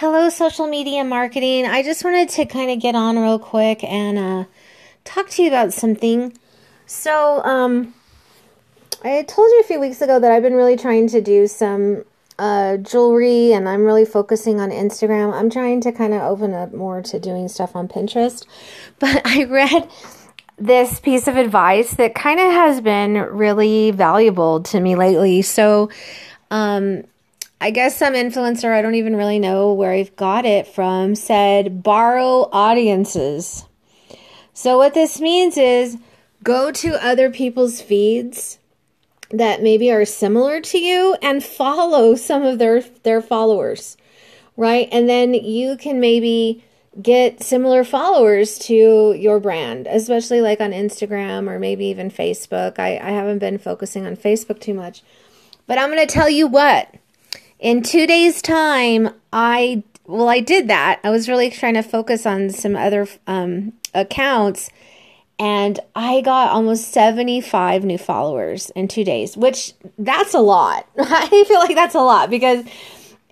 Hello, social media marketing. I just wanted to kind of get on real quick and uh, talk to you about something. So, um, I told you a few weeks ago that I've been really trying to do some uh, jewelry and I'm really focusing on Instagram. I'm trying to kind of open up more to doing stuff on Pinterest. But I read this piece of advice that kind of has been really valuable to me lately. So, um, I guess some influencer, I don't even really know where I've got it from, said borrow audiences. So, what this means is go to other people's feeds that maybe are similar to you and follow some of their their followers right? And then you can maybe get similar followers to your brand especially like on instagram or maybe even facebook. I, I haven't been focusing on facebook too much. But i'm going to tell you what in two days time i well i did that i was really trying to focus on some other um, accounts and I got almost 75 new followers in two days, which that's a lot. I feel like that's a lot because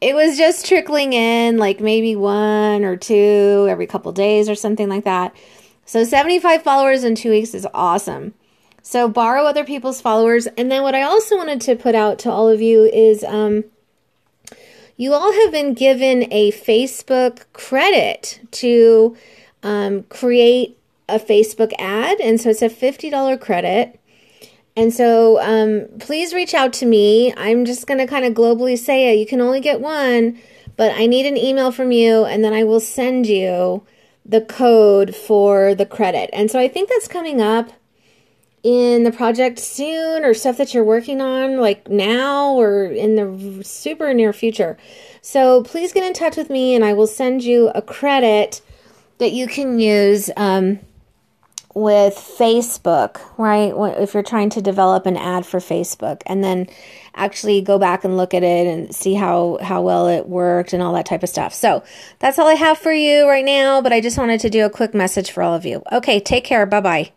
it was just trickling in like maybe one or two every couple days or something like that. So 75 followers in two weeks is awesome. So borrow other people's followers. And then what I also wanted to put out to all of you is um, you all have been given a Facebook credit to um, create a Facebook ad. And so it's a $50 credit. And so um, please reach out to me. I'm just going to kind of globally say it. You can only get one, but I need an email from you, and then I will send you the code for the credit. And so I think that's coming up in the project soon or stuff that you're working on like now or in the super near future. So please get in touch with me and I will send you a credit that you can use um, with Facebook, right? If you're trying to develop an ad for Facebook and then actually go back and look at it and see how how well it worked and all that type of stuff. So, that's all I have for you right now, but I just wanted to do a quick message for all of you. Okay, take care. Bye-bye.